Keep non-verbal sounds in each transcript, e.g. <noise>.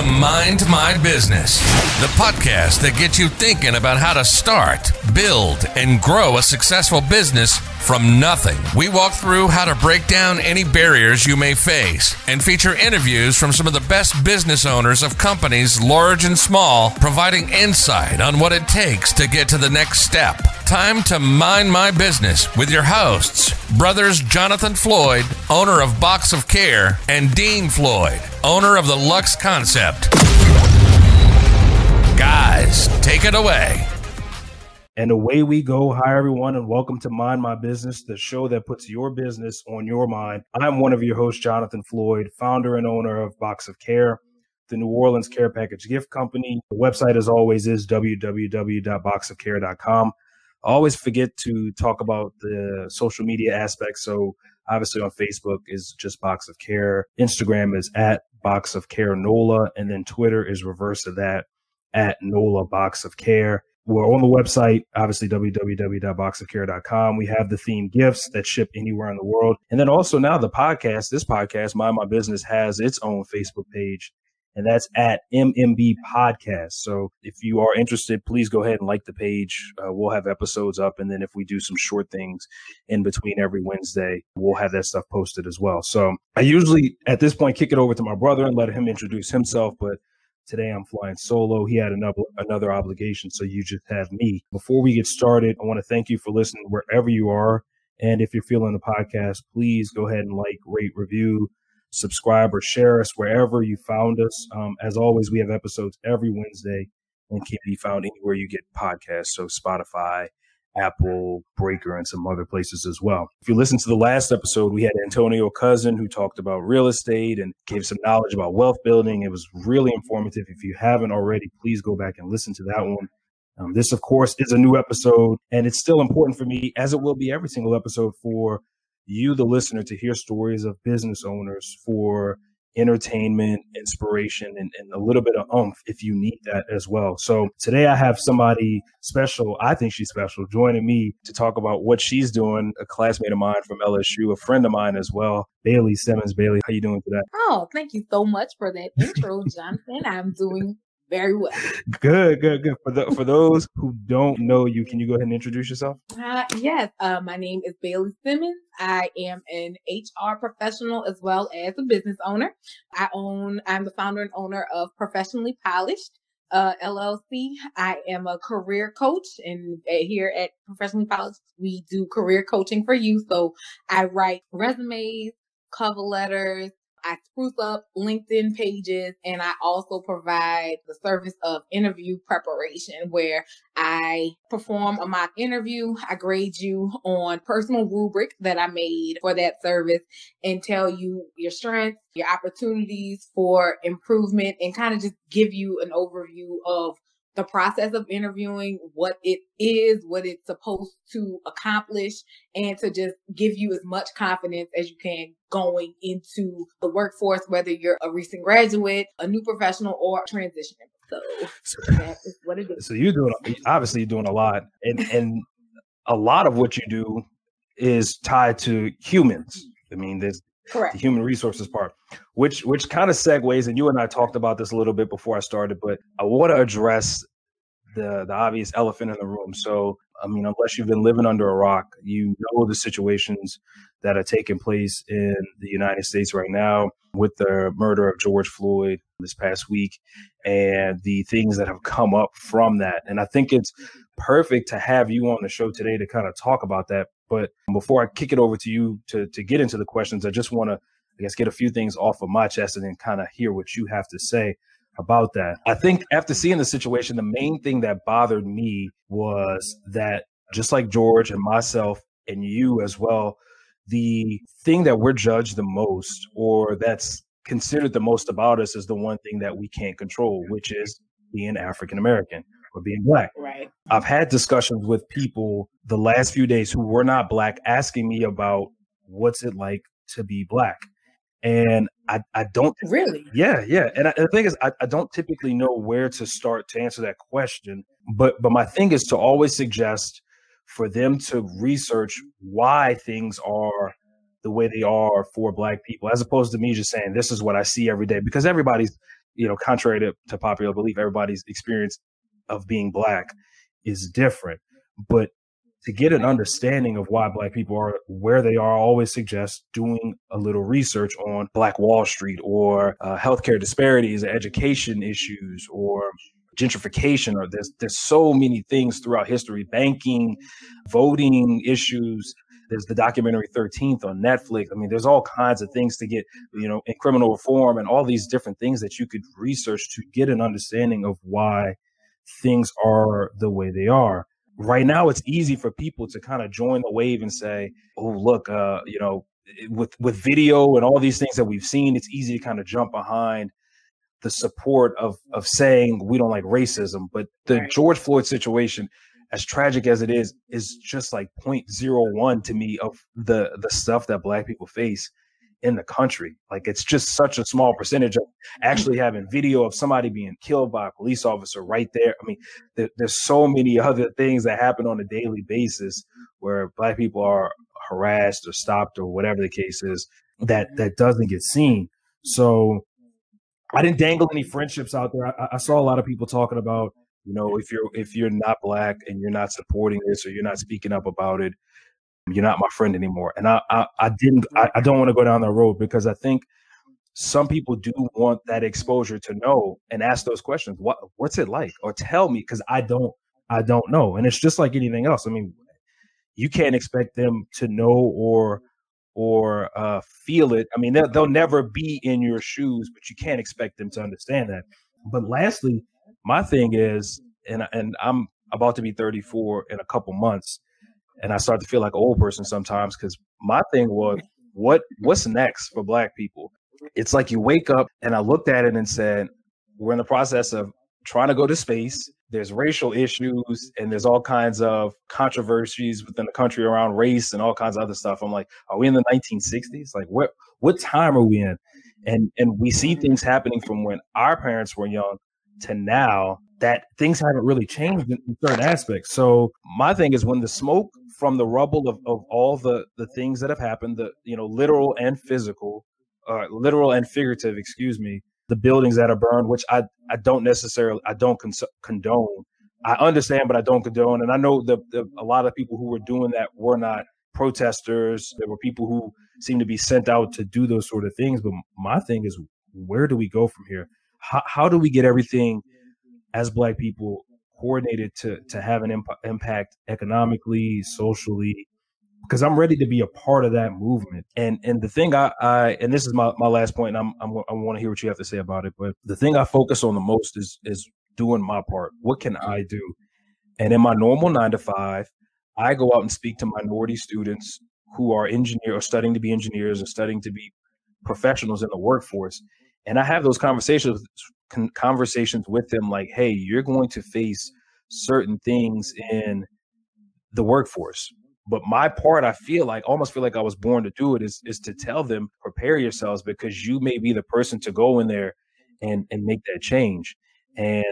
to Mind My Business, the podcast that gets you thinking about how to start, build, and grow a successful business from nothing. We walk through how to break down any barriers you may face and feature interviews from some of the best business owners of companies large and small, providing insight on what it takes to get to the next step. Time to mind my business with your hosts, brothers Jonathan Floyd, owner of Box of Care, and Dean Floyd, owner of the Lux Concept. Guys, take it away. And away we go. Hi, everyone, and welcome to Mind My Business, the show that puts your business on your mind. I'm one of your hosts, Jonathan Floyd, founder and owner of Box of Care, the New Orleans Care Package Gift Company. The website, as always, is www.boxofcare.com. I always forget to talk about the social media aspects. So, obviously, on Facebook is just Box of Care, Instagram is at Box of Care NOLA, and then Twitter is reverse of that at NOLA Box of Care. We're on the website, obviously, www.boxofcare.com. We have the theme gifts that ship anywhere in the world. And then also now the podcast, this podcast, Mind My Business, has its own Facebook page, and that's at MMB Podcast. So if you are interested, please go ahead and like the page. Uh, we'll have episodes up. And then if we do some short things in between every Wednesday, we'll have that stuff posted as well. So I usually, at this point, kick it over to my brother and let him introduce himself. But Today I'm flying solo. He had another another obligation, so you just have me. Before we get started, I want to thank you for listening wherever you are. And if you're feeling the podcast, please go ahead and like, rate, review, subscribe, or share us wherever you found us. Um, as always, we have episodes every Wednesday and can be found anywhere you get podcasts. So Spotify, Apple, Breaker, and some other places as well. If you listen to the last episode, we had Antonio Cousin who talked about real estate and gave some knowledge about wealth building. It was really informative. If you haven't already, please go back and listen to that one. Um, this, of course, is a new episode, and it's still important for me, as it will be every single episode, for you, the listener, to hear stories of business owners for entertainment, inspiration, and, and, a little bit of oomph if you need that as well. So today I have somebody special, I think she's special, joining me to talk about what she's doing, a classmate of mine from LSU, a friend of mine as well, Bailey Simmons. Bailey, how you doing today? Oh, thank you so much for that intro, Jonathan. I'm doing very well. Good, good, good. For the for those who don't know you, can you go ahead and introduce yourself? Uh, yes, uh, my name is Bailey Simmons. I am an HR professional as well as a business owner. I own. I'm the founder and owner of Professionally Polished. Uh, LLC. I am a career coach, and here at Professionally Polished, we do career coaching for you. So I write resumes, cover letters, I spruce up LinkedIn pages and I also provide the service of interview preparation where I perform a mock interview. I grade you on personal rubric that I made for that service and tell you your strengths, your opportunities for improvement and kind of just give you an overview of the process of interviewing, what it is, what it's supposed to accomplish, and to just give you as much confidence as you can going into the workforce, whether you're a recent graduate, a new professional, or transitioning. So, so that is what it is. So you're doing obviously you're doing a lot, and and a lot of what you do is tied to humans. I mean, there's Correct. the human resources part, which which kind of segues, and you and I talked about this a little bit before I started, but I want to address the the obvious elephant in the room. So, I mean, unless you've been living under a rock, you know the situations that are taking place in the United States right now with the murder of George Floyd this past week and the things that have come up from that. And I think it's perfect to have you on the show today to kind of talk about that but before I kick it over to you to, to get into the questions, I just want to, I guess, get a few things off of my chest and then kind of hear what you have to say about that. I think after seeing the situation, the main thing that bothered me was that just like George and myself and you as well, the thing that we're judged the most or that's considered the most about us is the one thing that we can't control, which is being African American or being black. Right. I've had discussions with people the last few days who were not black asking me about what's it like to be black. And I, I don't <laughs> really, yeah, yeah. And, I, and the thing is, I, I don't typically know where to start to answer that question. But but my thing is to always suggest for them to research why things are the way they are for black people, as opposed to me just saying this is what I see every day, because everybody's you know, contrary to, to popular belief, everybody's experience of being black is different. But to get an understanding of why black people are where they are, I always suggest doing a little research on Black Wall Street or uh, healthcare disparities, education issues, or gentrification. Or there's there's so many things throughout history, banking, voting issues. There's the documentary 13th on Netflix. I mean, there's all kinds of things to get, you know, in criminal reform and all these different things that you could research to get an understanding of why things are the way they are right now it's easy for people to kind of join the wave and say, "Oh, look, uh, you know, with with video and all these things that we've seen, it's easy to kind of jump behind the support of of saying we don't like racism." But the right. George Floyd situation, as tragic as it is, is just like 0.01 to me of the the stuff that Black people face in the country. Like it's just such a small percentage of actually having video of somebody being killed by a police officer right there. I mean, there, there's so many other things that happen on a daily basis where black people are harassed or stopped or whatever the case is that mm-hmm. that doesn't get seen. So I didn't dangle any friendships out there. I, I saw a lot of people talking about, you know, if you're if you're not black and you're not supporting this or you're not speaking up about it, you're not my friend anymore. And I, I, I didn't, I, I don't want to go down that road because I think some people do want that exposure to know and ask those questions. What, what's it like? Or tell me, because I don't, I don't know. And it's just like anything else. I mean, you can't expect them to know or, or uh, feel it. I mean, they'll, they'll never be in your shoes, but you can't expect them to understand that. But lastly, my thing is, and and I'm about to be 34 in a couple months and I start to feel like an old person sometimes because my thing was, what what's next for Black people? It's like you wake up, and I looked at it and said, we're in the process of trying to go to space. There's racial issues and there's all kinds of controversies within the country around race and all kinds of other stuff. I'm like, are we in the 1960s? Like, what what time are we in? And and we see things happening from when our parents were young to now that things haven't really changed in certain aspects. So my thing is when the smoke from the rubble of, of all the the things that have happened, the you know literal and physical, uh, literal and figurative, excuse me, the buildings that are burned, which I I don't necessarily I don't cons- condone. I understand, but I don't condone. And I know the a lot of people who were doing that were not protesters. There were people who seemed to be sent out to do those sort of things. But my thing is, where do we go from here? How, how do we get everything as Black people coordinated to to have an imp- impact economically, socially, because I'm ready to be a part of that movement. And and the thing I, I and this is my, my last point, and I'm, I'm I want to hear what you have to say about it. But the thing I focus on the most is is doing my part. What can I do? And in my normal nine to five, I go out and speak to minority students who are engineer or studying to be engineers or studying to be professionals in the workforce. And I have those conversations con- conversations with them like, hey, you're going to face certain things in the workforce. But my part, I feel like almost feel like I was born to do it is is to tell them prepare yourselves because you may be the person to go in there and and make that change. And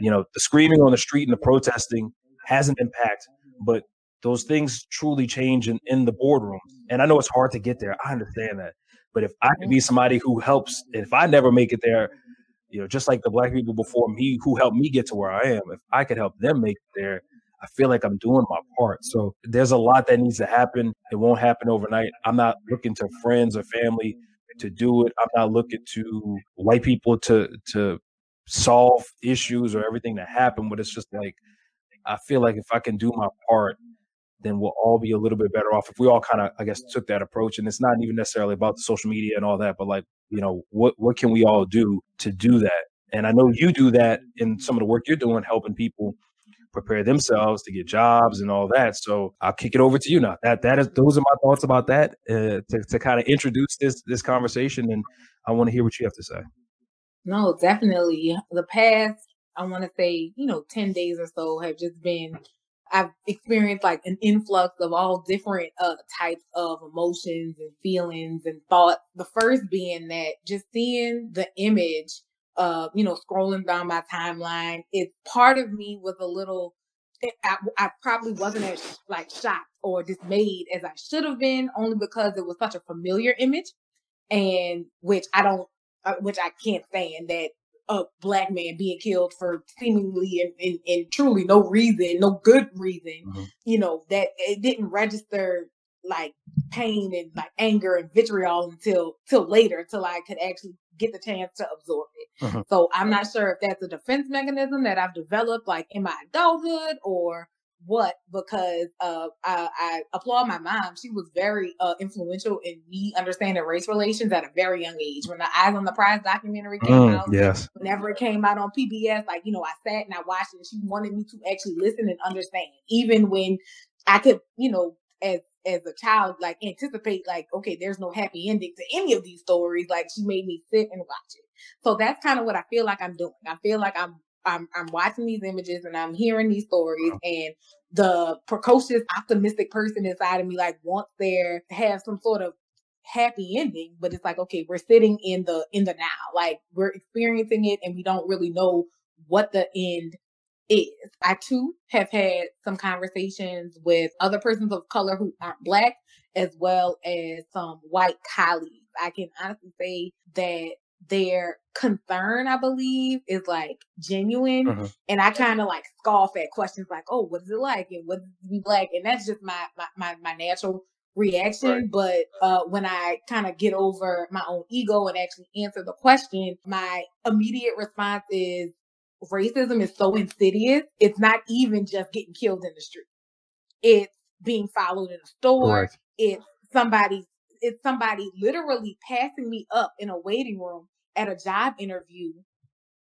you know, the screaming on the street and the protesting has an impact, but those things truly change in, in the boardroom. And I know it's hard to get there. I understand that. But if I can mm-hmm. be somebody who helps, if I never make it there, you know, just like the black people before me who helped me get to where I am, if I could help them make it there, I feel like I'm doing my part. So there's a lot that needs to happen. It won't happen overnight. I'm not looking to friends or family to do it. I'm not looking to white people to to solve issues or everything that happened, but it's just like I feel like if I can do my part, then we'll all be a little bit better off if we all kind of, I guess, took that approach. And it's not even necessarily about the social media and all that, but like, you know, what what can we all do to do that? And I know you do that in some of the work you're doing, helping people prepare themselves to get jobs and all that. So I'll kick it over to you now. That that is those are my thoughts about that uh, to to kind of introduce this this conversation, and I want to hear what you have to say. No, definitely. The past, I want to say, you know, ten days or so have just been I've experienced like an influx of all different uh, types of emotions and feelings and thoughts. The first being that just seeing the image of, you know, scrolling down my timeline, it part of me was a little, I, I probably wasn't as like shocked or dismayed as I should have been, only because it was such a familiar image and which I don't, uh, which I can't stand that a black man being killed for seemingly and, and, and truly no reason, no good reason, mm-hmm. you know, that it didn't register like pain and like anger and vitriol until till later, until I could actually get the chance to absorb it. Uh-huh. So I'm not sure if that's a defense mechanism that I've developed like in my adulthood or what because uh, I, I, applaud my mom. She was very uh, influential in me understanding race relations at a very young age. When the Eyes on the Prize documentary came mm, out, yes, whenever it came out on PBS, like you know, I sat and I watched it. and She wanted me to actually listen and understand, even when I could, you know, as as a child, like anticipate, like okay, there's no happy ending to any of these stories. Like she made me sit and watch it. So that's kind of what I feel like I'm doing. I feel like I'm I'm I'm watching these images and I'm hearing these stories uh-huh. and the precocious optimistic person inside of me like wants there to have some sort of happy ending but it's like okay we're sitting in the in the now. Like we're experiencing it and we don't really know what the end is. I too have had some conversations with other persons of color who aren't black as well as some white colleagues. I can honestly say that their concern, I believe, is like genuine. Uh-huh. And I kind of like scoff at questions like, oh, what is it like? And what is it to be black? And that's just my, my, my, my natural reaction. Right. But uh, when I kind of get over my own ego and actually answer the question, my immediate response is racism is so insidious. It's not even just getting killed in the street. It's being followed in a store. Right. It's somebody it's somebody literally passing me up in a waiting room at a job interview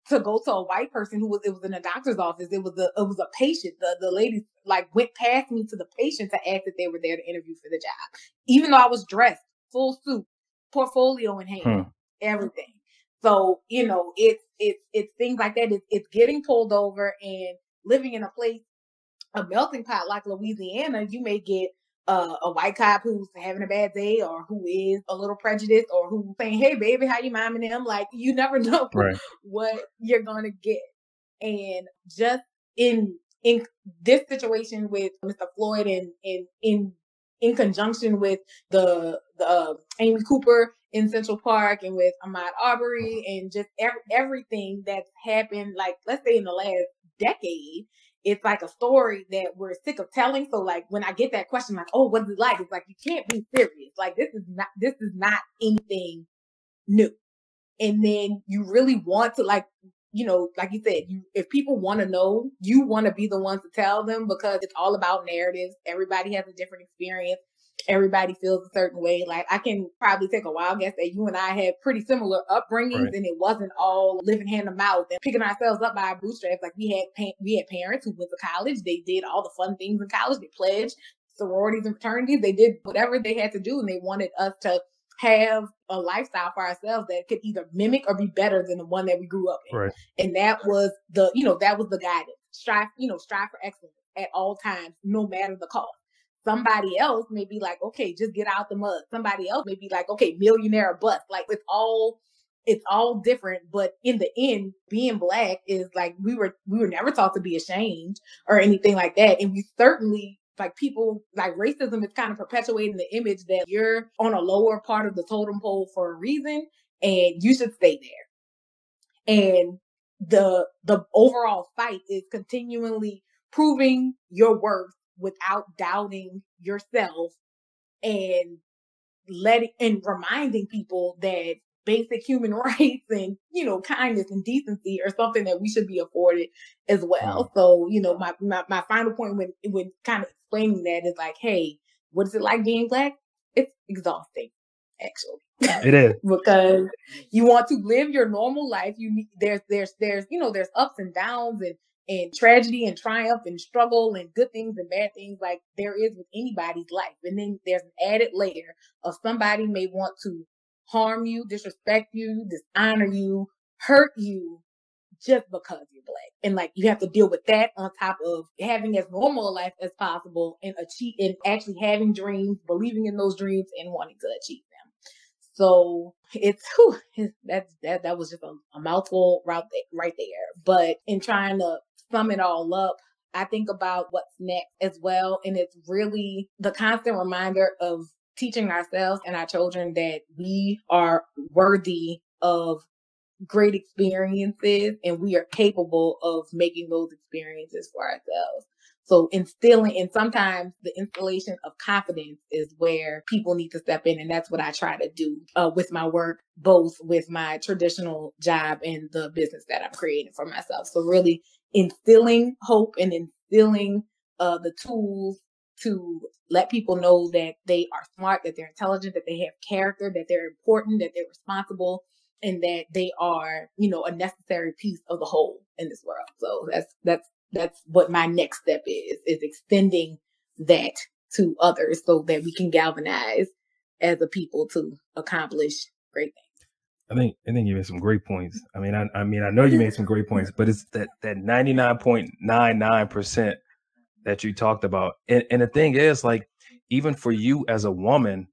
to go to a white person who was it was in a doctor's office. It was a it was a patient. The the lady like went past me to the patient to ask if they were there to interview for the job, even though I was dressed full suit, portfolio in hand, hmm. everything. So you know it's it's it's things like that. It's, it's getting pulled over and living in a place, a melting pot like Louisiana. You may get uh, a white cop who's having a bad day or who is a little prejudiced or who's saying, Hey baby, how you mommy them? Like you never <laughs> know right. what you're gonna get. And just in in this situation with Mr. Floyd and in in in conjunction with the the uh, Amy Cooper in Central Park and with Ahmaud Arbery and just every, everything that's happened, like let's say in the last decade, it's like a story that we're sick of telling. So like when I get that question, like, oh, what's it like? It's like you can't be serious. Like this is not this is not anything new. And then you really want to like, you know, like you said, you if people want to know, you want to be the ones to tell them because it's all about narratives. Everybody has a different experience everybody feels a certain way. Like I can probably take a wild guess that you and I had pretty similar upbringings, right. and it wasn't all living hand to mouth and picking ourselves up by our bootstraps. Like we had pa- we had parents who went to college, they did all the fun things in college, they pledged sororities and fraternities, they did whatever they had to do, and they wanted us to have a lifestyle for ourselves that could either mimic or be better than the one that we grew up in. Right. And that was the, you know, that was the guidance. Strive, you know, strive for excellence at all times, no matter the cost. Somebody else may be like, okay, just get out the mud. Somebody else may be like, okay, millionaire bust. Like it's all it's all different but in the end being black is like we were we were never taught to be ashamed or anything like that and we certainly like people like racism is kind of perpetuating the image that you're on a lower part of the totem pole for a reason and you should stay there and the the overall fight is continually proving your worth without doubting yourself and letting and reminding people that basic human <laughs> rights and you know kindness and decency are something that we should be afforded as well. Mm-hmm. So you know my my, my final point when when kind of explaining that is like, hey, what is it like being black? It's exhausting, actually. <laughs> It is because you want to live your normal life. You need there's there's there's you know there's ups and downs and and tragedy and triumph and struggle and good things and bad things like there is with anybody's life. And then there's an added layer of somebody may want to harm you, disrespect you, dishonor you, hurt you just because you're black. And like you have to deal with that on top of having as normal a life as possible and achieve and actually having dreams, believing in those dreams and wanting to achieve them. So it's whew, <laughs> that's that that was just a, a mouthful there, right there. But in trying to sum it all up, I think about what's next as well. And it's really the constant reminder of teaching ourselves and our children that we are worthy of great experiences and we are capable of making those experiences for ourselves. So instilling, and sometimes the installation of confidence is where people need to step in. And that's what I try to do uh, with my work, both with my traditional job and the business that I'm creating for myself. So really instilling hope and instilling uh, the tools to let people know that they are smart, that they're intelligent, that they have character, that they're important, that they're responsible, and that they are, you know, a necessary piece of the whole in this world. So that's that's that's what my next step is, is extending that to others so that we can galvanize as a people to accomplish great things. I think I think you made some great points. I mean, I, I mean, I know you made some great points, but it's that that ninety nine point nine nine percent that you talked about. And and the thing is, like, even for you as a woman,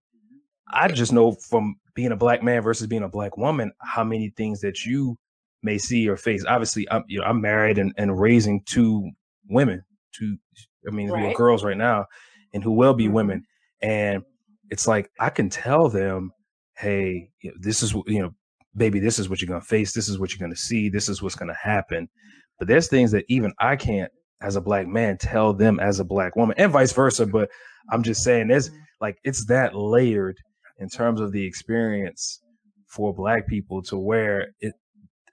I just know from being a black man versus being a black woman, how many things that you may see or face. Obviously, I'm you know I'm married and, and raising two women, two I mean right. who are girls right now, and who will be mm-hmm. women, and it's like I can tell them, hey, you know, this is you know, baby, this is what you're gonna face, this is what you're gonna see, this is what's gonna happen. But there's things that even I can't, as a black man, tell them as a black woman, and vice versa. But I'm just saying, there's mm-hmm. like it's that layered in terms of the experience for black people to where it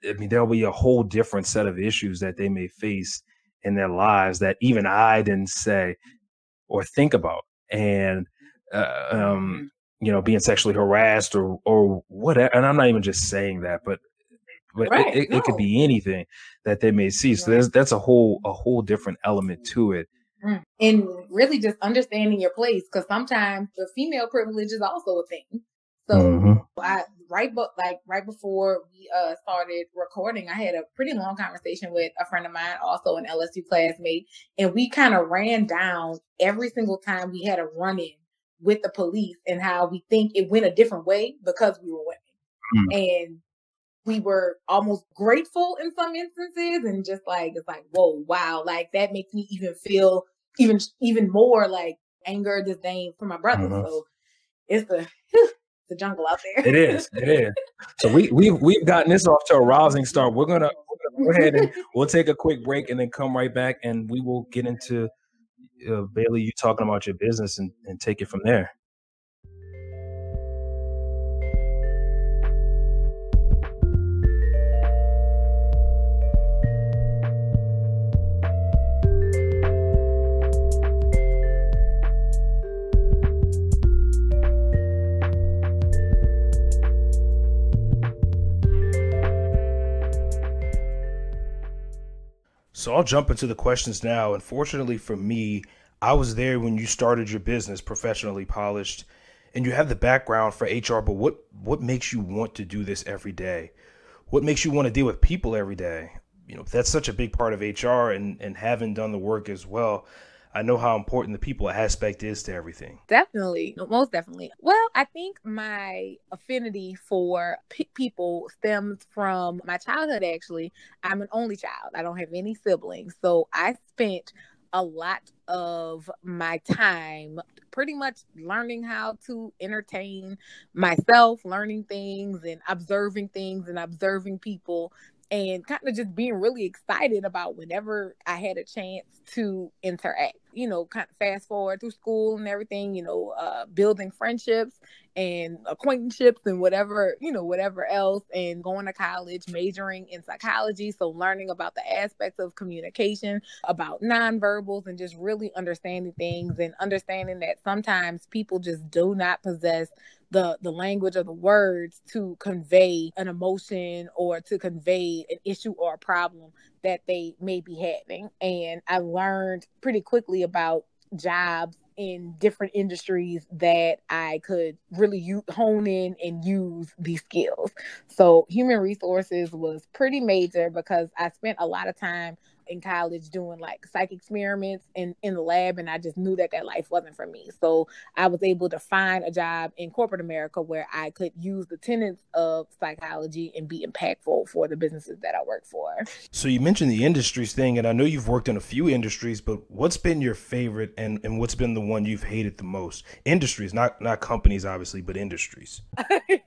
I mean, there'll be a whole different set of issues that they may face in their lives that even I didn't say or think about. And, uh, um, mm-hmm. You know, being sexually harassed or, or whatever. And I'm not even just saying that, but, but right, it, it, no. it, could be anything that they may see. So there's, that's a whole, a whole different element to it. Mm. And really just understanding your place. Cause sometimes the female privilege is also a thing. So mm-hmm. I right but like right before we uh started recording, I had a pretty long conversation with a friend of mine, also an LSU classmate, and we kind of ran down every single time we had a run in with the police and how we think it went a different way because we were women. Mm-hmm. And we were almost grateful in some instances and just like it's like, whoa, wow, like that makes me even feel even even more like anger, disdain for my brother. Mm-hmm. So it's a <laughs> the jungle out there. it is. It is. So we we've we've gotten this off to a rousing start. We're gonna, we're gonna go ahead and <laughs> we'll take a quick break and then come right back and we will get into uh, Bailey. You talking about your business and, and take it from there. So I'll jump into the questions now. Unfortunately for me, I was there when you started your business, professionally polished, and you have the background for HR. But what what makes you want to do this every day? What makes you want to deal with people every day? You know, that's such a big part of HR, and and having done the work as well. I know how important the people aspect is to everything. Definitely, most definitely. Well, I think my affinity for p- people stems from my childhood. Actually, I'm an only child. I don't have any siblings, so I spent a lot of my time pretty much learning how to entertain myself, learning things and observing things and observing people and kind of just being really excited about whenever I had a chance to interact. You know, kind of fast forward through school and everything, you know, uh, building friendships and acquaintanceships and whatever, you know, whatever else, and going to college, majoring in psychology. So, learning about the aspects of communication, about nonverbals, and just really understanding things and understanding that sometimes people just do not possess the the language or the words to convey an emotion or to convey an issue or a problem that they may be having and i learned pretty quickly about jobs in different industries that I could really u- hone in and use these skills. So, human resources was pretty major because I spent a lot of time in college doing like psych experiments in in the lab and I just knew that that life wasn't for me. So I was able to find a job in corporate America where I could use the tenets of psychology and be impactful for the businesses that I work for. So you mentioned the industries thing and I know you've worked in a few industries, but what's been your favorite and and what's been the one you've hated the most? Industries, not not companies obviously, but industries. <laughs>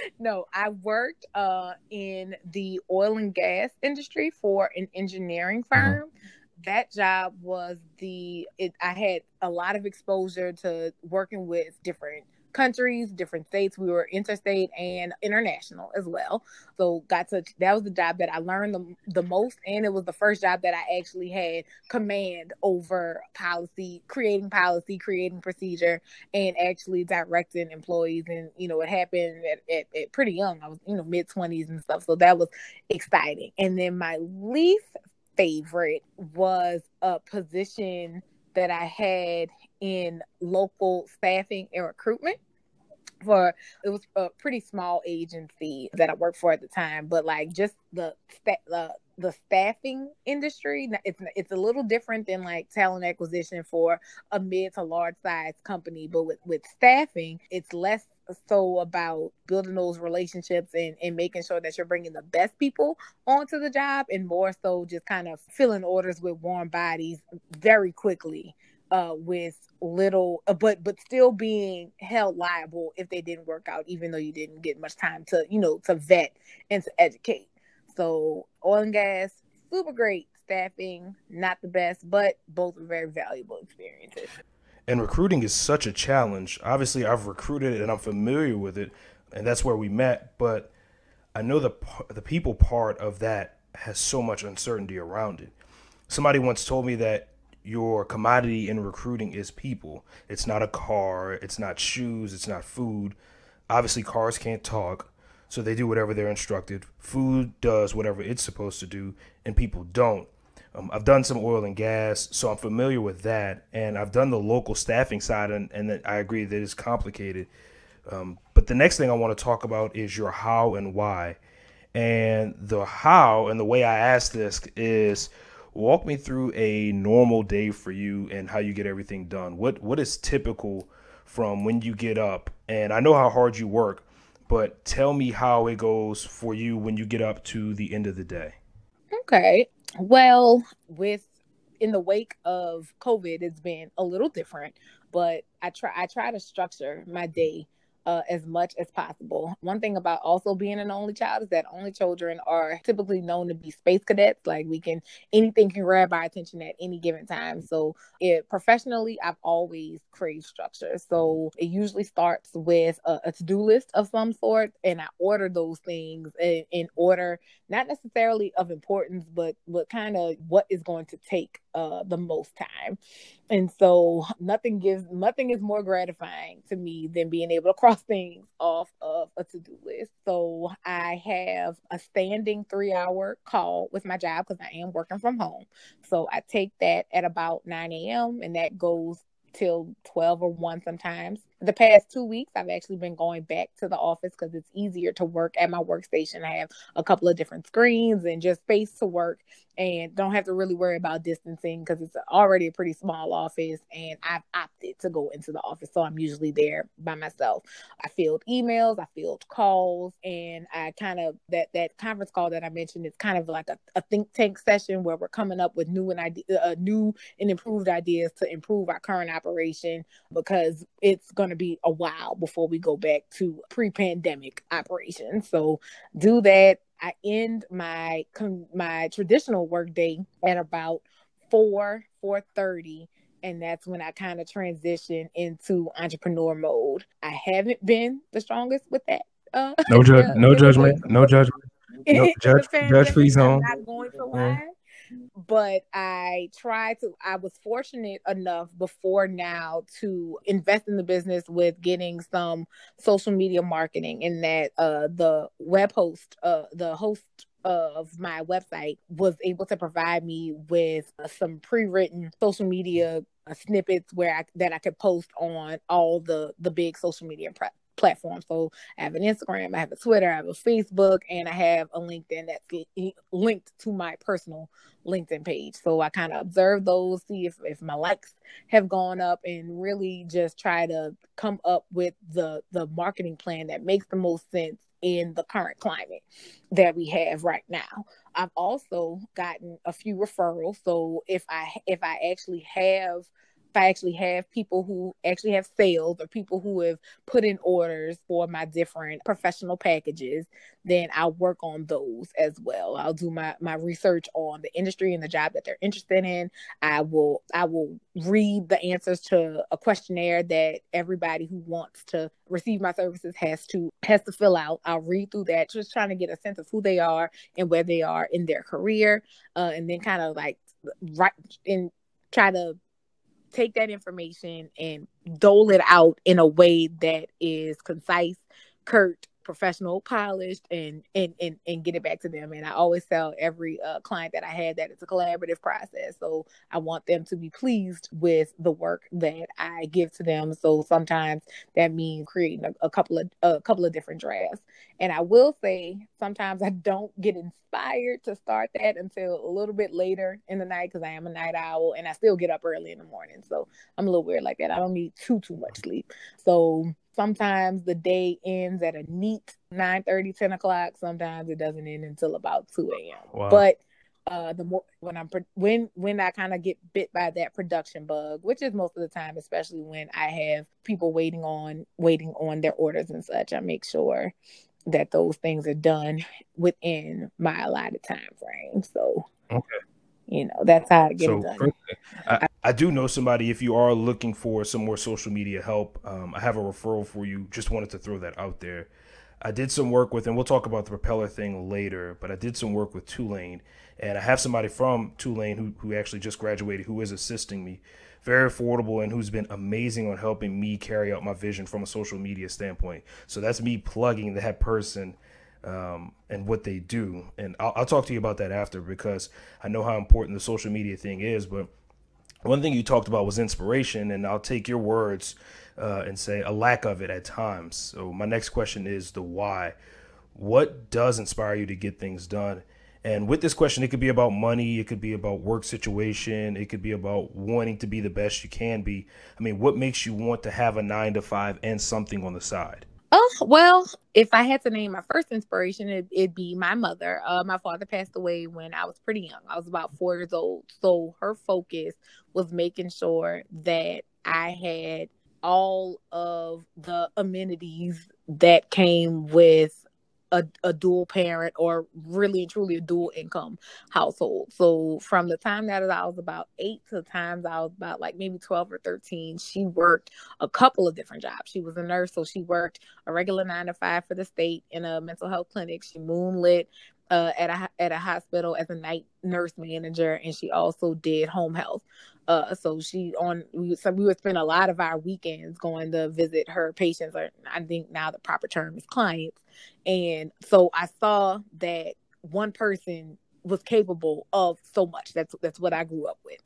<laughs> no, I worked uh, in the oil and gas industry for an engineering mm-hmm. firm. Mm-hmm. That job was the it, I had a lot of exposure to working with different countries, different states. We were interstate and international as well. So got to that was the job that I learned the, the most, and it was the first job that I actually had command over policy, creating policy, creating procedure, and actually directing employees. And you know, it happened at, at, at pretty young. I was you know mid twenties and stuff, so that was exciting. And then my least favorite was a position that I had in local staffing and recruitment for it was a pretty small agency that I worked for at the time, but like just the the the staffing industry it's it's a little different than like talent acquisition for a mid to large size company, but with with staffing, it's less so about building those relationships and, and making sure that you're bringing the best people onto the job and more so just kind of filling orders with warm bodies very quickly uh, with little, uh, but but still being held liable if they didn't work out, even though you didn't get much time to you know to vet and to educate. So oil and gas, super great staffing, not the best, but both very valuable experiences. And recruiting is such a challenge. Obviously, I've recruited and I'm familiar with it, and that's where we met. But I know the the people part of that has so much uncertainty around it. Somebody once told me that your commodity in recruiting is people. It's not a car, it's not shoes, it's not food. Obviously, cars can't talk, so they do whatever they're instructed. Food does whatever it's supposed to do, and people don't. Um, I've done some oil and gas, so I'm familiar with that, and I've done the local staffing side, and, and I agree that it's complicated. Um, but the next thing I want to talk about is your how and why. And the how and the way I ask this is walk me through a normal day for you and how you get everything done. What what is typical from when you get up? And I know how hard you work, but tell me how it goes for you when you get up to the end of the day. Okay. Well, with in the wake of COVID, it's been a little different, but I try I try to structure my day uh, as much as possible. One thing about also being an only child is that only children are typically known to be space cadets. Like we can anything can grab our attention at any given time. So it professionally, I've always craved structure. So it usually starts with a, a to-do list of some sort, and I order those things in, in order, not necessarily of importance, but what kind of what is going to take uh, the most time. And so nothing gives nothing is more gratifying to me than being able to cross things off of a to-do list. So I have a standing three hour call with my job because I am working from home. So I take that at about 9 a.m. and that goes till 12 or 1 sometimes. The past two weeks, I've actually been going back to the office because it's easier to work at my workstation. I have a couple of different screens and just space to work and don't have to really worry about distancing because it's already a pretty small office and I've opted to go into the office. So I'm usually there by myself. I field emails, I field calls, and I kind of that that conference call that I mentioned is kind of like a, a think tank session where we're coming up with new and idea, uh, new and improved ideas to improve our current operation because it's going to be a while before we go back to pre-pandemic operations. So do that I end my my traditional work day at about four four thirty, and that's when I kind of transition into entrepreneur mode. I haven't been the strongest with that. Uh, no judge, <laughs> no judgment, <laughs> no judgment, no judge, judge free zone. not going to lie. But I tried to, I was fortunate enough before now to invest in the business with getting some social media marketing in that uh, the web host, uh, the host of my website was able to provide me with uh, some pre-written social media uh, snippets where I that I could post on all the the big social media pre- platforms. So I have an Instagram, I have a Twitter, I have a Facebook, and I have a LinkedIn that's linked to my personal LinkedIn page. So I kind of observe those, see if, if my likes have gone up, and really just try to come up with the the marketing plan that makes the most sense in the current climate that we have right now. I've also gotten a few referrals. So if I if I actually have I actually have people who actually have sales or people who have put in orders for my different professional packages, then I'll work on those as well. I'll do my my research on the industry and the job that they're interested in. I will I will read the answers to a questionnaire that everybody who wants to receive my services has to has to fill out. I'll read through that, just trying to get a sense of who they are and where they are in their career, uh, and then kind of like right and try to take that information and dole it out in a way that is concise, curt, professional, polished, and and and and get it back to them. And I always tell every uh, client that I had that it's a collaborative process. So I want them to be pleased with the work that I give to them. So sometimes that means creating a, a couple of a couple of different drafts. And I will say sometimes I don't get inspired to start that until a little bit later in the night because I am a night owl and I still get up early in the morning. So I'm a little weird like that. I don't need too too much sleep. So sometimes the day ends at a neat 9 30 10 o'clock. Sometimes it doesn't end until about 2 a.m wow. but uh the more when i'm when when i kind of get bit by that production bug which is most of the time especially when i have people waiting on waiting on their orders and such i make sure that those things are done within my allotted time frame. So okay you know that's how I get so, it done. I, I, do know somebody. If you are looking for some more social media help, um, I have a referral for you. Just wanted to throw that out there. I did some work with, and we'll talk about the propeller thing later. But I did some work with Tulane, and I have somebody from Tulane who who actually just graduated who is assisting me. Very affordable and who's been amazing on helping me carry out my vision from a social media standpoint. So that's me plugging that person um, and what they do. And I'll, I'll talk to you about that after because I know how important the social media thing is. But one thing you talked about was inspiration, and I'll take your words uh, and say a lack of it at times. So my next question is the why. What does inspire you to get things done? And with this question, it could be about money, it could be about work situation, it could be about wanting to be the best you can be. I mean, what makes you want to have a nine to five and something on the side? Oh, well, if I had to name my first inspiration, it, would be my mother. Uh, my father passed away when I was pretty young. I was about four years old. So her focus was making sure that I had all of the amenities that came with a, a dual parent or really truly a dual income household. So from the time that I was about eight to the times I was about like maybe 12 or 13, she worked a couple of different jobs. She was a nurse, so she worked a regular nine to five for the state in a mental health clinic. She moonlit uh, at a at a hospital as a night nurse manager, and she also did home health. Uh, so she on we so we would spend a lot of our weekends going to visit her patients, or I think now the proper term is clients. And so I saw that one person was capable of so much. That's that's what I grew up with.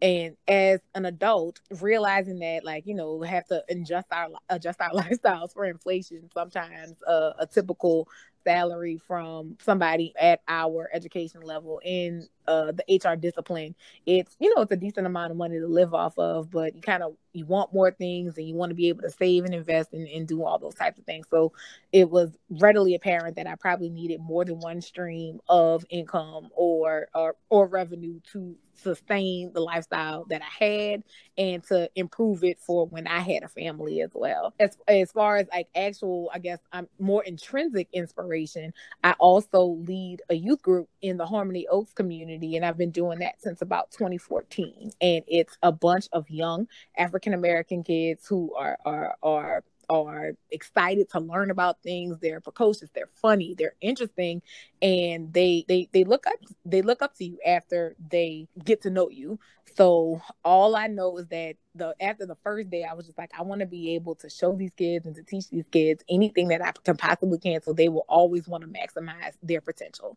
And as an adult, realizing that like, you know, have to adjust our adjust our <laughs> lifestyles for inflation. Sometimes uh, a typical salary from somebody at our education level in uh, the HR discipline, it's you know it's a decent amount of money to live off of, but you kind of you want more things and you want to be able to save and invest and, and do all those types of things. So it was readily apparent that I probably needed more than one stream of income or or, or revenue to sustain the lifestyle that I had and to improve it for when I had a family as well. As as far as like actual, I guess I'm more intrinsic inspiration. I also lead a youth group in the Harmony Oaks community, and I've been doing that since about 2014. And it's a bunch of young African American kids who are are are are excited to learn about things. They're precocious they're funny they're interesting and they they they look up they look up to you after they get to know you. So all i know is that the after the first day i was just like i want to be able to show these kids and to teach these kids anything that i can possibly can so they will always want to maximize their potential.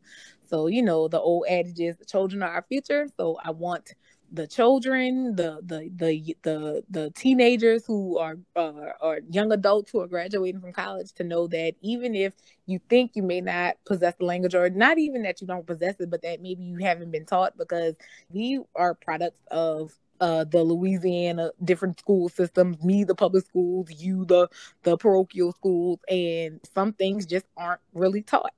So you know the old adage is the children are our future so i want the children, the the the the the teenagers who are uh, are young adults who are graduating from college to know that even if you think you may not possess the language or not even that you don't possess it, but that maybe you haven't been taught because we are products of uh, the Louisiana different school systems, me the public schools, you the the parochial schools, and some things just aren't really taught.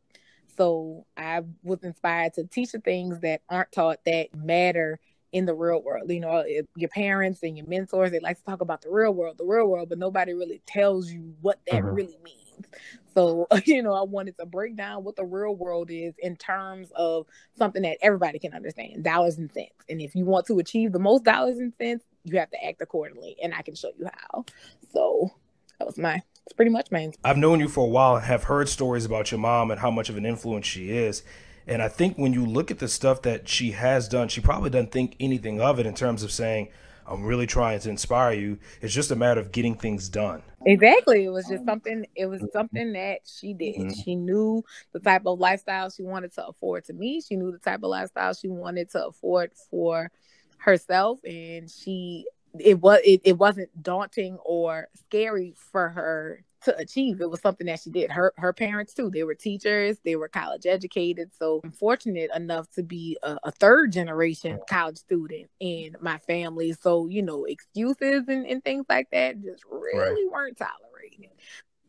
So I was inspired to teach the things that aren't taught that matter in the real world. You know, your parents and your mentors, they like to talk about the real world, the real world, but nobody really tells you what that mm-hmm. really means. So, <laughs> you know, I wanted to break down what the real world is in terms of something that everybody can understand dollars and cents. And if you want to achieve the most dollars and cents, you have to act accordingly. And I can show you how. So, that was my it's pretty much my I've known you for a while and have heard stories about your mom and how much of an influence she is. And I think when you look at the stuff that she has done, she probably doesn't think anything of it in terms of saying, I'm really trying to inspire you. It's just a matter of getting things done. Exactly. It was just something it was something that she did. Mm-hmm. She knew the type of lifestyle she wanted to afford to me. She knew the type of lifestyle she wanted to afford for herself and she it was it, it wasn't daunting or scary for her to achieve. It was something that she did. Her her parents too. They were teachers. They were college educated. So I'm fortunate enough to be a, a third generation college student in my family. So you know, excuses and, and things like that just really right. weren't tolerated.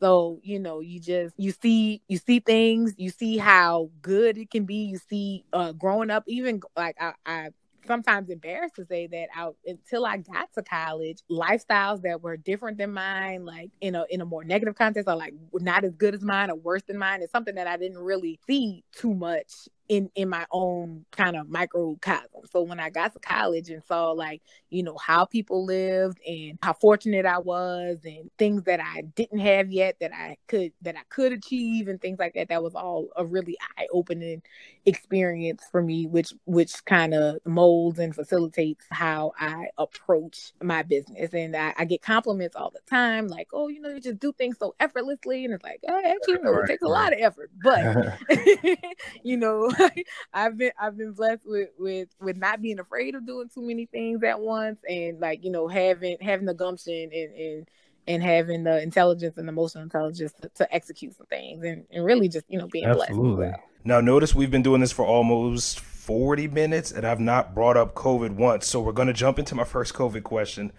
So you know, you just you see you see things. You see how good it can be. You see uh growing up. Even like I, I sometimes embarrassed to say that out until I got to college, lifestyles that were different than mine, like in a in a more negative context, or like not as good as mine or worse than mine, is something that I didn't really see too much in in my own kind of microcosm. So when I got to college and saw like, you know, how people lived and how fortunate I was and things that I didn't have yet that I could that I could achieve and things like that, that was all a really eye-opening experience for me, which which kind of molds and facilitates how I approach my business. And I, I, get compliments all the time, like, oh, you know, you just do things so effortlessly. And it's like, oh, actually, no, it takes a lot of effort. But <laughs> <laughs> you know, <laughs> I've been I've been blessed with with with not being afraid of doing too many things at once and like, you know, having having the gumption and and and having the intelligence and emotional intelligence to, to execute some things and, and really just, you know, being Absolutely. blessed. Now, notice we've been doing this for almost 40 minutes and I've not brought up COVID once. So we're going to jump into my first COVID question.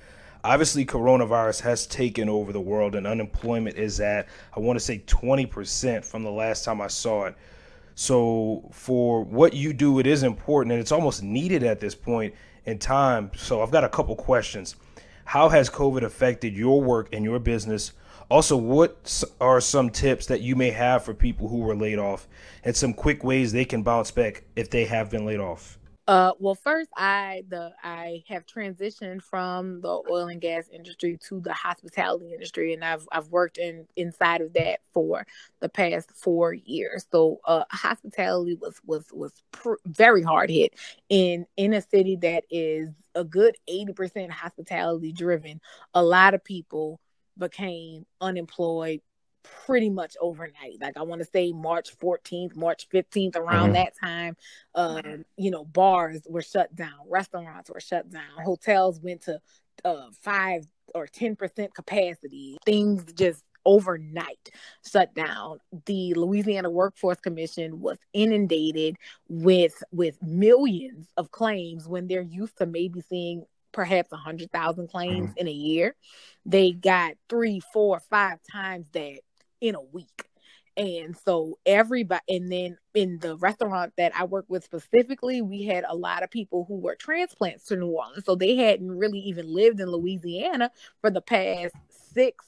Obviously, coronavirus has taken over the world and unemployment is at, I want to say 20% from the last time I saw it. So, for what you do, it is important and it's almost needed at this point in time. So, I've got a couple questions. How has COVID affected your work and your business? Also, what are some tips that you may have for people who were laid off and some quick ways they can bounce back if they have been laid off? Uh, well, first, I the I have transitioned from the oil and gas industry to the hospitality industry, and I've I've worked in inside of that for the past four years. So, uh, hospitality was was was pr- very hard hit in in a city that is a good eighty percent hospitality driven. A lot of people became unemployed pretty much overnight. Like I want to say March 14th, March 15th, around mm-hmm. that time, um, you know, bars were shut down, restaurants were shut down, hotels went to uh, five or 10% capacity. Things just overnight shut down. The Louisiana Workforce Commission was inundated with with millions of claims when they're used to maybe seeing perhaps a hundred thousand claims mm-hmm. in a year. They got three, four, five times that in a week. And so everybody, and then in the restaurant that I work with specifically, we had a lot of people who were transplants to New Orleans. So they hadn't really even lived in Louisiana for the past six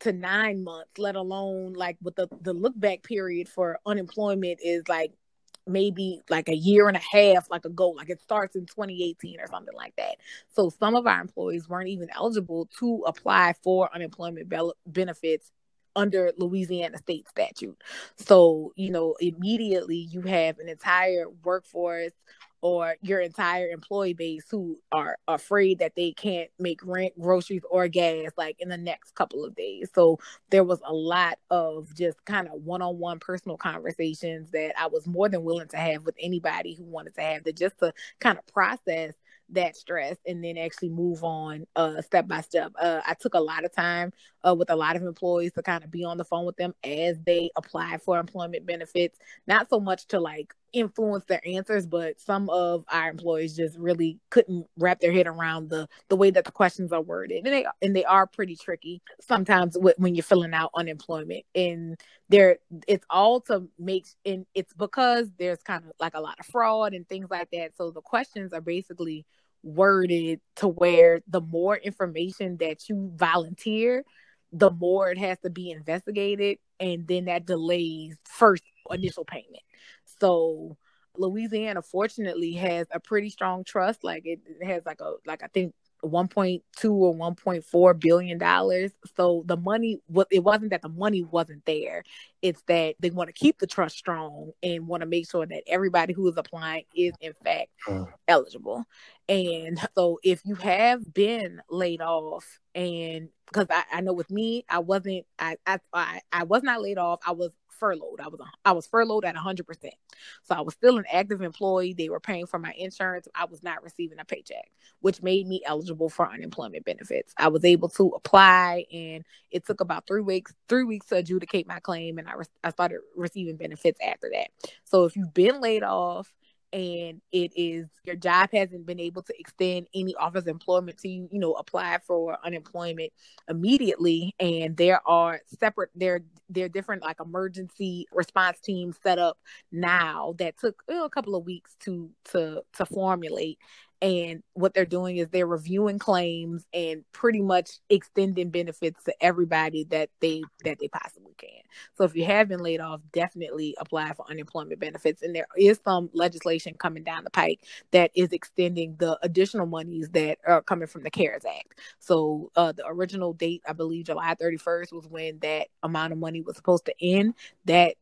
to nine months, let alone like with the, the look back period for unemployment is like maybe like a year and a half like a goal like it starts in 2018 or something like that so some of our employees weren't even eligible to apply for unemployment be- benefits under Louisiana state statute. So, you know, immediately you have an entire workforce or your entire employee base who are afraid that they can't make rent, groceries, or gas like in the next couple of days. So there was a lot of just kind of one on one personal conversations that I was more than willing to have with anybody who wanted to have to just to kind of process that stress and then actually move on uh, step by step. Uh, I took a lot of time uh, with a lot of employees to kind of be on the phone with them as they apply for employment benefits. Not so much to like influence their answers, but some of our employees just really couldn't wrap their head around the the way that the questions are worded, and they and they are pretty tricky sometimes when you're filling out unemployment. And there, it's all to make, and it's because there's kind of like a lot of fraud and things like that. So the questions are basically worded to where the more information that you volunteer, the more it has to be investigated, and then that delays first initial payment. So Louisiana fortunately has a pretty strong trust. Like it, it has like a like I think 1.2 or 1.4 billion dollars. So the money it wasn't that the money wasn't there. It's that they want to keep the trust strong and want to make sure that everybody who is applying is in fact uh. eligible. And so if you have been laid off and because I, I know with me, I wasn't I, I I was not laid off. I was furloughed. I was I was furloughed at 100%. So I was still an active employee. They were paying for my insurance. I was not receiving a paycheck, which made me eligible for unemployment benefits. I was able to apply and it took about 3 weeks 3 weeks to adjudicate my claim and I re- I started receiving benefits after that. So if you've been laid off and it is your job hasn't been able to extend any offers of employment to you, you know, apply for unemployment immediately. And there are separate there there are different like emergency response teams set up now that took you know, a couple of weeks to to to formulate and what they're doing is they're reviewing claims and pretty much extending benefits to everybody that they that they possibly can. So if you have been laid off definitely apply for unemployment benefits. And there is some legislation coming down the pike that is extending the additional monies that are coming from the cares act. So uh, the original date i believe july 31st was when that amount of money was supposed to end. That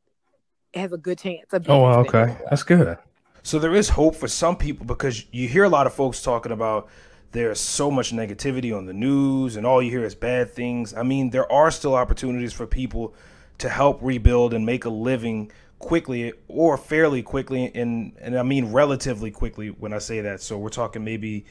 has a good chance of oh okay. That's good so there is hope for some people because you hear a lot of folks talking about there's so much negativity on the news and all you hear is bad things. I mean, there are still opportunities for people to help rebuild and make a living quickly or fairly quickly and and I mean relatively quickly when I say that. So we're talking maybe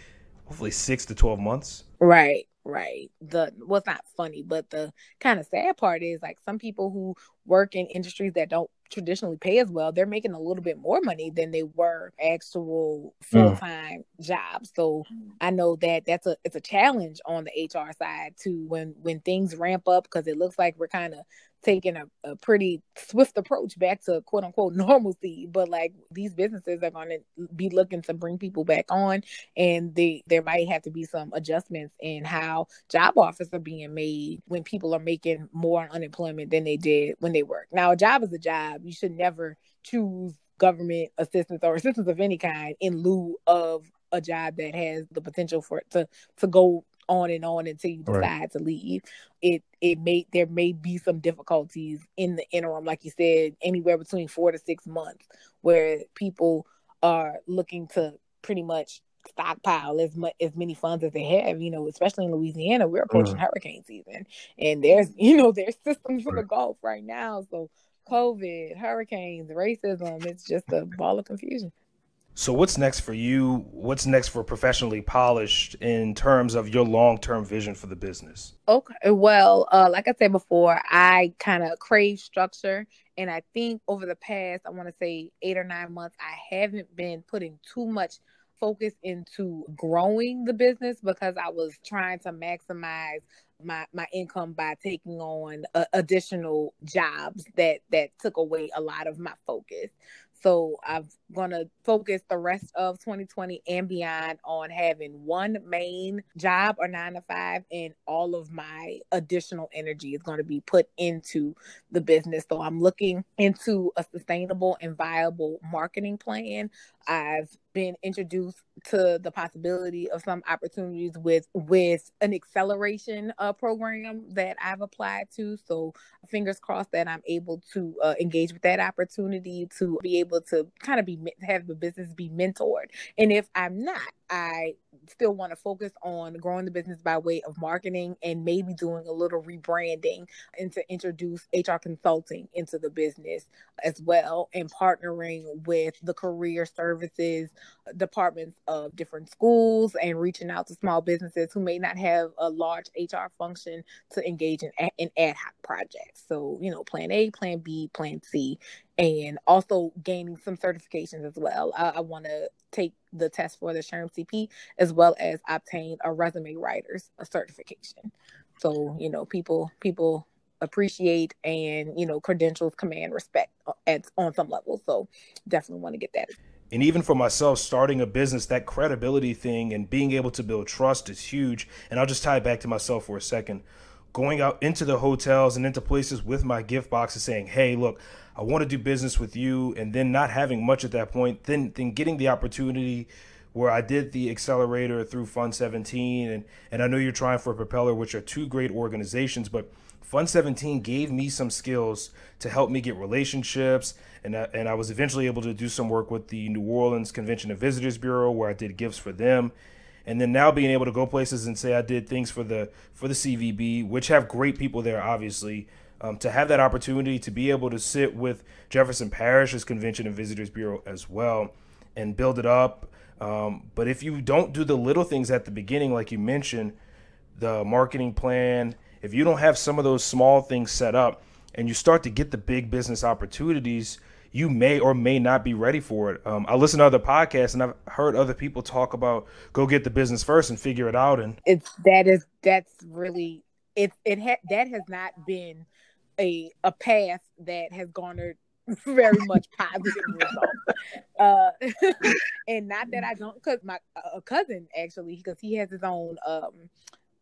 hopefully 6 to 12 months. Right right the well not funny but the kind of sad part is like some people who work in industries that don't traditionally pay as well, they're making a little bit more money than they were actual full time mm. jobs. So I know that that's a it's a challenge on the HR side too when when things ramp up because it looks like we're kind of taking a, a pretty swift approach back to quote unquote <laughs> normalcy but like these businesses are going to be looking to bring people back on and they there might have to be some adjustments in how job offers are being made when people are making more unemployment than they did when they work now a job is a job. You should never choose government assistance or assistance of any kind in lieu of a job that has the potential for it to to go on and on until you decide right. to leave. It it may there may be some difficulties in the interim, like you said, anywhere between four to six months, where people are looking to pretty much stockpile as much as many funds as they have. You know, especially in Louisiana, we're approaching mm. hurricane season, and there's <laughs> you know there's systems for right. the Gulf right now, so. COVID, hurricanes, racism, it's just a ball of confusion. So what's next for you? What's next for professionally polished in terms of your long-term vision for the business? Okay. Well, uh, like I said before, I kind of crave structure. And I think over the past, I want to say eight or nine months, I haven't been putting too much focus into growing the business because I was trying to maximize my my income by taking on uh, additional jobs that that took away a lot of my focus so I'm going to focus the rest of 2020 and beyond on having one main job or nine to five, and all of my additional energy is going to be put into the business. So I'm looking into a sustainable and viable marketing plan. I've been introduced to the possibility of some opportunities with with an acceleration uh, program that I've applied to. So fingers crossed that I'm able to uh, engage with that opportunity to be able to kind of be have the business be mentored. And if I'm not, I still want to focus on growing the business by way of marketing and maybe doing a little rebranding and to introduce HR consulting into the business as well and partnering with the career services departments of different schools and reaching out to small businesses who may not have a large HR function to engage in, in ad hoc projects. So, you know, plan A, plan B, plan C, and also gaining some certifications as well. I, I want to take the test for the SHRM CP as well as obtain a resume writer's a certification. So, you know, people people appreciate and you know credentials command respect at on some level so definitely want to get that. And even for myself starting a business that credibility thing and being able to build trust is huge. And i'll just tie it back to myself for a second going out into the hotels and into places with my gift boxes saying hey look i want to do business with you and then not having much at that point then then getting the opportunity where I did the accelerator through Fund 17 and and I know you're trying for Propeller which are two great organizations but Fund 17 gave me some skills to help me get relationships, and and I was eventually able to do some work with the New Orleans Convention and Visitors Bureau where I did gifts for them, and then now being able to go places and say I did things for the for the CVB, which have great people there, obviously. Um, to have that opportunity to be able to sit with Jefferson Parish's Convention and Visitors Bureau as well and build it up. Um, but if you don't do the little things at the beginning, like you mentioned, the marketing plan if you don't have some of those small things set up and you start to get the big business opportunities, you may or may not be ready for it. Um, I listen to other podcasts and I've heard other people talk about go get the business first and figure it out. And it's that is that's really it. It ha- that has not been a a path that has garnered <laughs> very much positive <laughs> results. Uh, <laughs> and not that I don't, because my a cousin actually, because he has his own um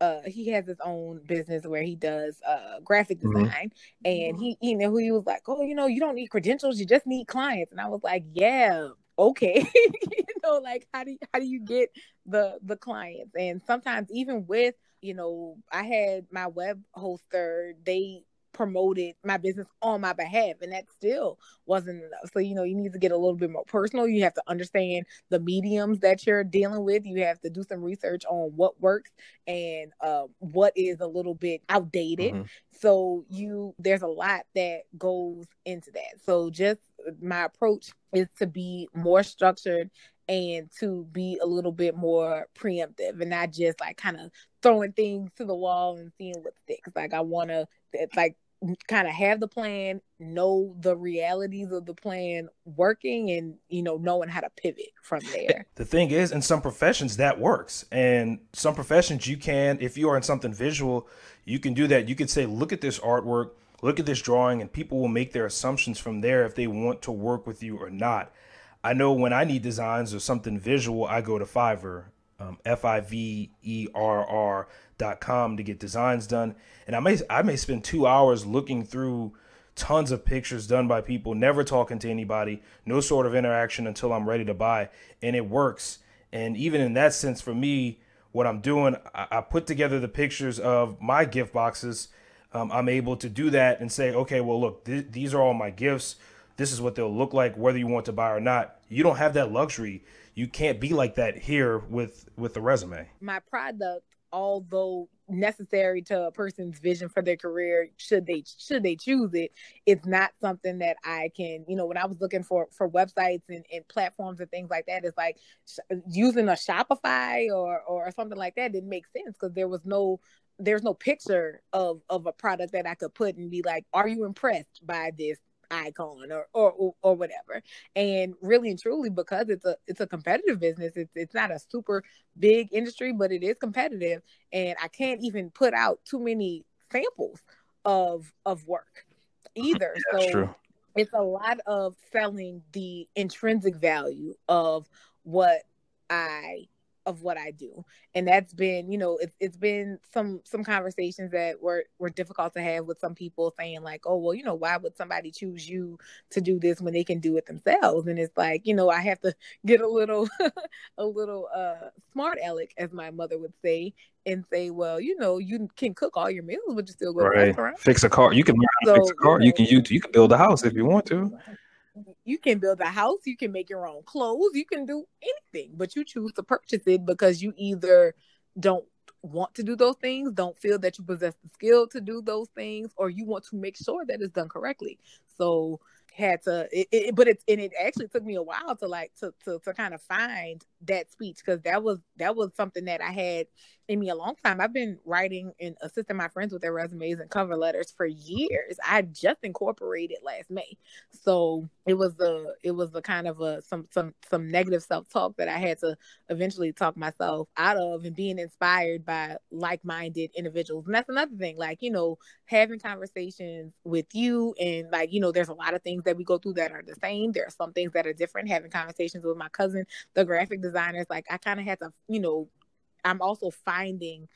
uh he has his own business where he does uh graphic mm-hmm. design mm-hmm. and he you know he was like oh you know you don't need credentials you just need clients and i was like yeah okay <laughs> you know like how do you, how do you get the the clients and sometimes even with you know i had my web hoster they promoted my business on my behalf and that still wasn't enough. So you know you need to get a little bit more personal. You have to understand the mediums that you're dealing with. You have to do some research on what works and uh, what is a little bit outdated. Mm-hmm. so you there's a lot that goes into that. So just my approach is to be more structured and to be a little bit more preemptive and not just like kind of throwing things to the wall and seeing what sticks. Like I want to like kind of have the plan, know the realities of the plan working, and you know knowing how to pivot from there. The thing is, in some professions that works, and some professions you can, if you are in something visual, you can do that. You could say, look at this artwork, look at this drawing, and people will make their assumptions from there if they want to work with you or not. I know when I need designs or something visual, I go to Fiverr, um, F I V E R R dot com to get designs done and I may I may spend two hours looking through tons of pictures done by people, never talking to anybody, no sort of interaction until I'm ready to buy, and it works. And even in that sense, for me, what I'm doing, I, I put together the pictures of my gift boxes. Um, I'm able to do that and say, okay, well, look, th- these are all my gifts. This is what they'll look like, whether you want to buy or not. You don't have that luxury. You can't be like that here with with the resume. My product, although necessary to a person's vision for their career should they should they choose it it's not something that i can you know when i was looking for for websites and, and platforms and things like that it's like using a shopify or or something like that didn't make sense because there was no there's no picture of of a product that i could put and be like are you impressed by this icon or, or or whatever. And really and truly because it's a it's a competitive business it's it's not a super big industry but it is competitive. And i can't even put out too many samples of of work either. <laughs> That's so true. it's a lot of selling the intrinsic value of what i of what I do. And that's been, you know, it's it's been some some conversations that were were difficult to have with some people saying like, "Oh, well, you know, why would somebody choose you to do this when they can do it themselves?" And it's like, you know, I have to <laughs> get a little <laughs> a little uh smart aleck as my mother would say and say, "Well, you know, you can cook all your meals, but you still go right. to restaurant. Fix a car. You can learn how to so, fix a car. You, know, you can you, you can build a house if you want to." You can build a house, you can make your own clothes, you can do anything, but you choose to purchase it because you either don't want to do those things, don't feel that you possess the skill to do those things, or you want to make sure that it's done correctly. So had to it, it, but it and it actually took me a while to like to to, to kind of find that speech because that was that was something that I had in me a long time. I've been writing and assisting my friends with their resumes and cover letters for years. I just incorporated last May. So it was a it was a kind of a some some some negative self-talk that I had to eventually talk myself out of and being inspired by like-minded individuals. And that's another thing, like, you know, having conversations with you and like, you know, there's a lot of things that we go through that are the same. There are some things that are different. Having conversations with my cousin, the graphic designers, like I kind of had to, you know, I'm also finding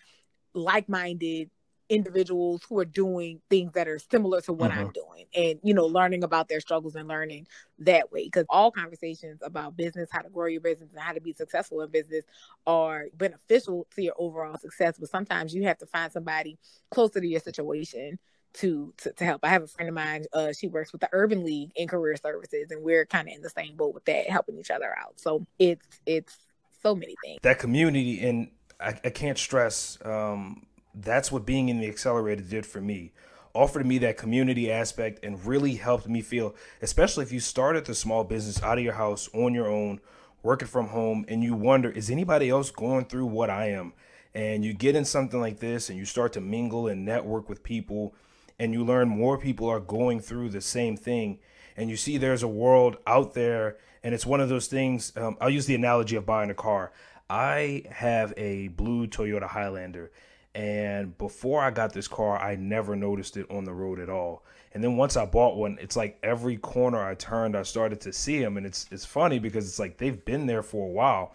like-minded individuals who are doing things that are similar to what I'm mm-hmm. doing and you know learning about their struggles and learning that way because all conversations about business how to grow your business and how to be successful in business are beneficial to your overall success but sometimes you have to find somebody closer to your situation to, to, to help. I have a friend of mine. Uh, she works with the Urban League in career services, and we're kind of in the same boat with that, helping each other out. So it's it's so many things. That community, and I, I can't stress, um, that's what being in the accelerator did for me. Offered me that community aspect and really helped me feel, especially if you started the small business out of your house on your own, working from home, and you wonder, is anybody else going through what I am? And you get in something like this and you start to mingle and network with people, and you learn more people are going through the same thing. And you see there's a world out there and it's one of those things. Um, I'll use the analogy of buying a car. I have a blue Toyota Highlander, and before I got this car, I never noticed it on the road at all. And then once I bought one, it's like every corner I turned, I started to see them, and it's it's funny because it's like they've been there for a while.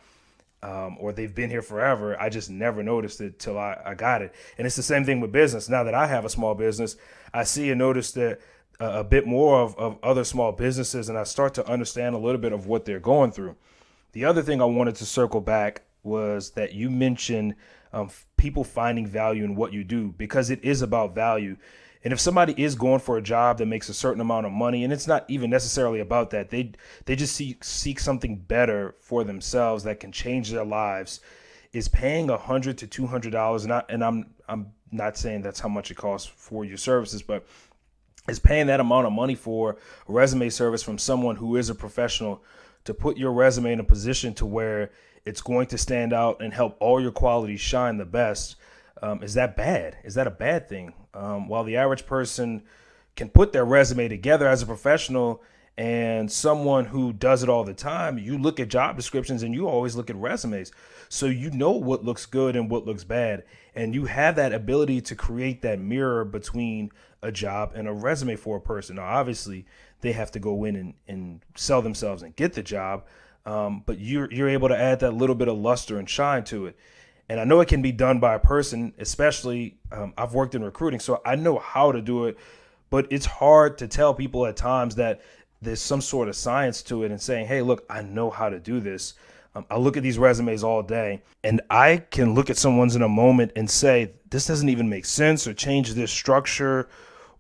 Um, or they've been here forever. I just never noticed it till I, I got it. And it's the same thing with business. Now that I have a small business, I see and notice that a, bit more of, of other small businesses and I start to understand a little bit of what they're going through. The other thing I wanted to circle back was that you mentioned um, people finding value in what you do because it is about value. And if somebody is going for a job that makes a certain amount of money, and it's not even necessarily about that, they they just seek seek something better for themselves that can change their lives. Is paying a hundred to two hundred dollars, and I and I'm I'm not saying that's how much it costs for your services, but is paying that amount of money for a resume service from someone who is a professional to put your resume in a position to where it's going to stand out and help all your qualities shine the best. Um, is that bad? Is that a bad thing? Um, while the average person can put their resume together as a professional and someone who does it all the time, you look at job descriptions and you always look at resumes. So you know what looks good and what looks bad. And you have that ability to create that mirror between a job and a resume for a person. Now, obviously, they have to go in and, and sell themselves and get the job. Um, but you're you're able to add that little bit of luster and shine to it. And I know it can be done by a person, especially um, I've worked in recruiting, so I know how to do it. But it's hard to tell people at times that there's some sort of science to it and saying, hey, look, I know how to do this. Um, I look at these resumes all day and I can look at someone's in a moment and say, this doesn't even make sense or change this structure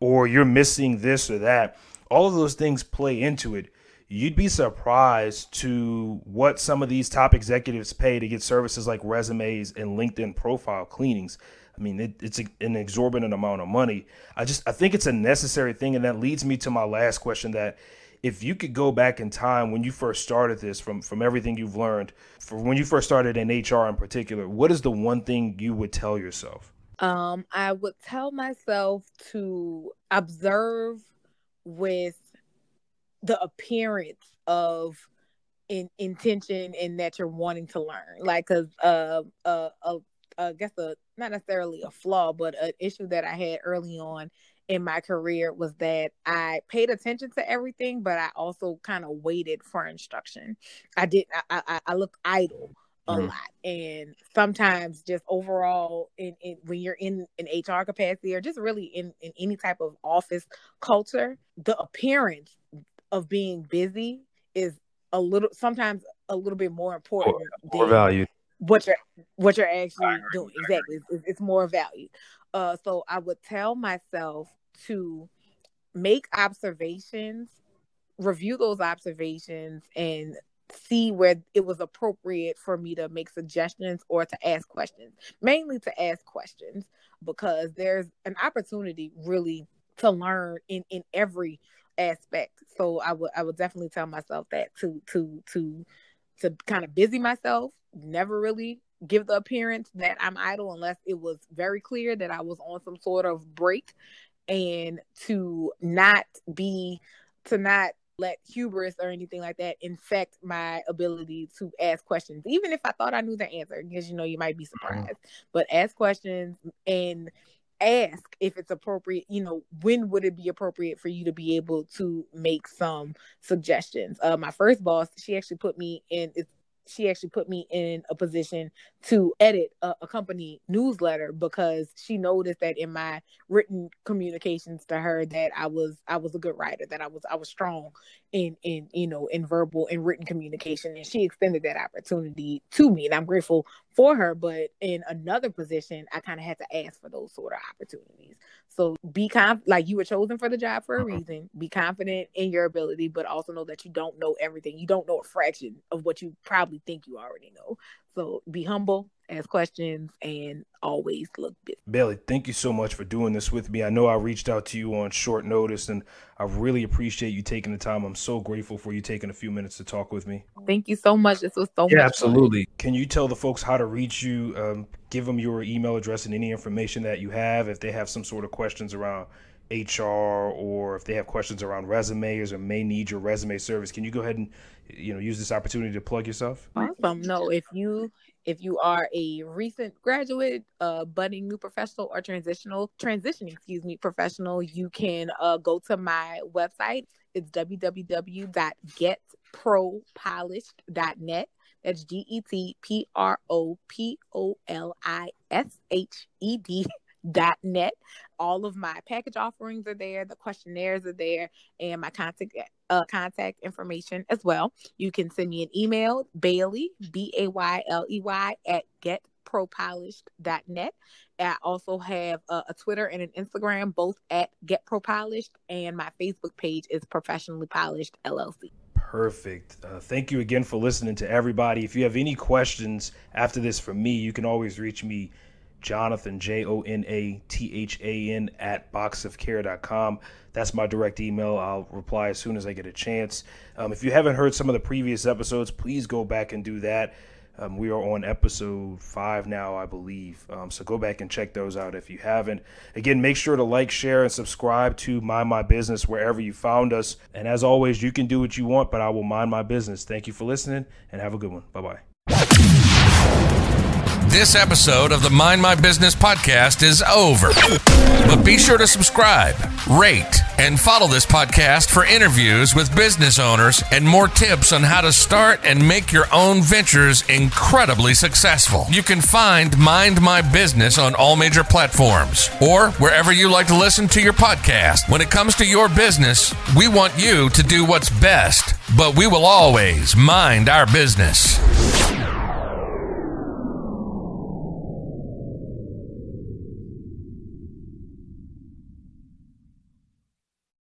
or you're missing this or that. All of those things play into it. You'd be surprised to what some of these top executives pay to get services like resumes and LinkedIn profile cleanings. I mean, it, it's an exorbitant amount of money. I just I think it's a necessary thing, and that leads me to my last question: that if you could go back in time when you first started this, from from everything you've learned, for when you first started in HR in particular, what is the one thing you would tell yourself? Um, I would tell myself to observe with the appearance of in intention and that you're wanting to learn. Like, cause uh, uh, uh, I guess a not necessarily a flaw, but an issue that I had early on in my career was that I paid attention to everything, but I also kind of waited for instruction. I did. I I, I looked idle a mm-hmm. lot and sometimes just overall in, in when you're in an hr capacity or just really in, in any type of office culture the appearance of being busy is a little sometimes a little bit more important more, more valued what you're what you're actually doing. Exactly. It's, it's more valued uh so i would tell myself to make observations review those observations and see where it was appropriate for me to make suggestions or to ask questions mainly to ask questions because there's an opportunity really to learn in in every aspect so i would i would definitely tell myself that to to to to kind of busy myself never really give the appearance that i'm idle unless it was very clear that i was on some sort of break and to not be to not let hubris or anything like that infect my ability to ask questions, even if I thought I knew the answer, because you know you might be surprised. But ask questions and ask if it's appropriate you know when would it be appropriate for you to be able to make some suggestions? Uh my first boss she actually put me in it's she actually put me in a position to edit a, a, company newsletter because she noticed that in my written communications to her that I was I was a good writer that I was I was strong in in you know in verbal and written communication. And she extended that opportunity to me and I'm grateful for her. But in another position I kind of had to ask for those sort of opportunities so be conf like you were chosen for the job for a uh-huh. reason. Be confident in your ability, but also know that you don't know everything. You don't know a fraction of what you probably think you already know. So be humble, ask questions, and always look busy. Bayley, thank you so much for doing this with me. I know I reached out to you on short notice, and I really appreciate you taking the time. I'm so grateful for you taking a few minutes to talk with me. Thank you so much. This was so yeah, absolutely. Fun. Can you tell the folks how to reach you? Um, give them your email address and any information that you have if they have some sort of questions around HR or if they have questions around resumes or may need your resume service, can you go ahead and you know use this opportunity to plug yourself? Awesome. No, if you if you are a recent graduate, uh, budding new professional or transitional transitioning, excuse me, professional, you can uh, go to my website. It's www.getpropolished.net. That's G E T P R O P O L I S H E D <laughs> net. All of my package offerings are there, the questionnaires are there, and my contact uh, contact information as well. You can send me an email, Bayley, B A Y L E Y, at getpropolished.net. I also have a, a, Twitter and an Instagram, both at Get and my Facebook page is Professionally Polished LLC. Perfect. Uh, thank you again for listening to everybody. If you have any questions after this from me, you can always reach me Jonathan, J O N A T H A N, at boxofcare.com. That's my direct email. I'll reply as soon as I get a chance. Um, if you haven't heard some of the previous episodes, please go back and do that. Um, we are on episode five now, I believe. Um, so go back and check those out if you haven't. Again, make sure to like, share, and subscribe to Mind My Business wherever you found us. And as always, you can do what you want, but I will mind my business. Thank you for listening and have a good one. Bye bye. This episode of the Mind My Business podcast is over. But be sure to subscribe, rate, and follow this podcast for interviews with business owners and more tips on how to start and make your own ventures incredibly successful. You can find Mind My Business on all major platforms or wherever you like to listen to your podcast. When it comes to your business, we want you to do what's best, but we will always mind our business.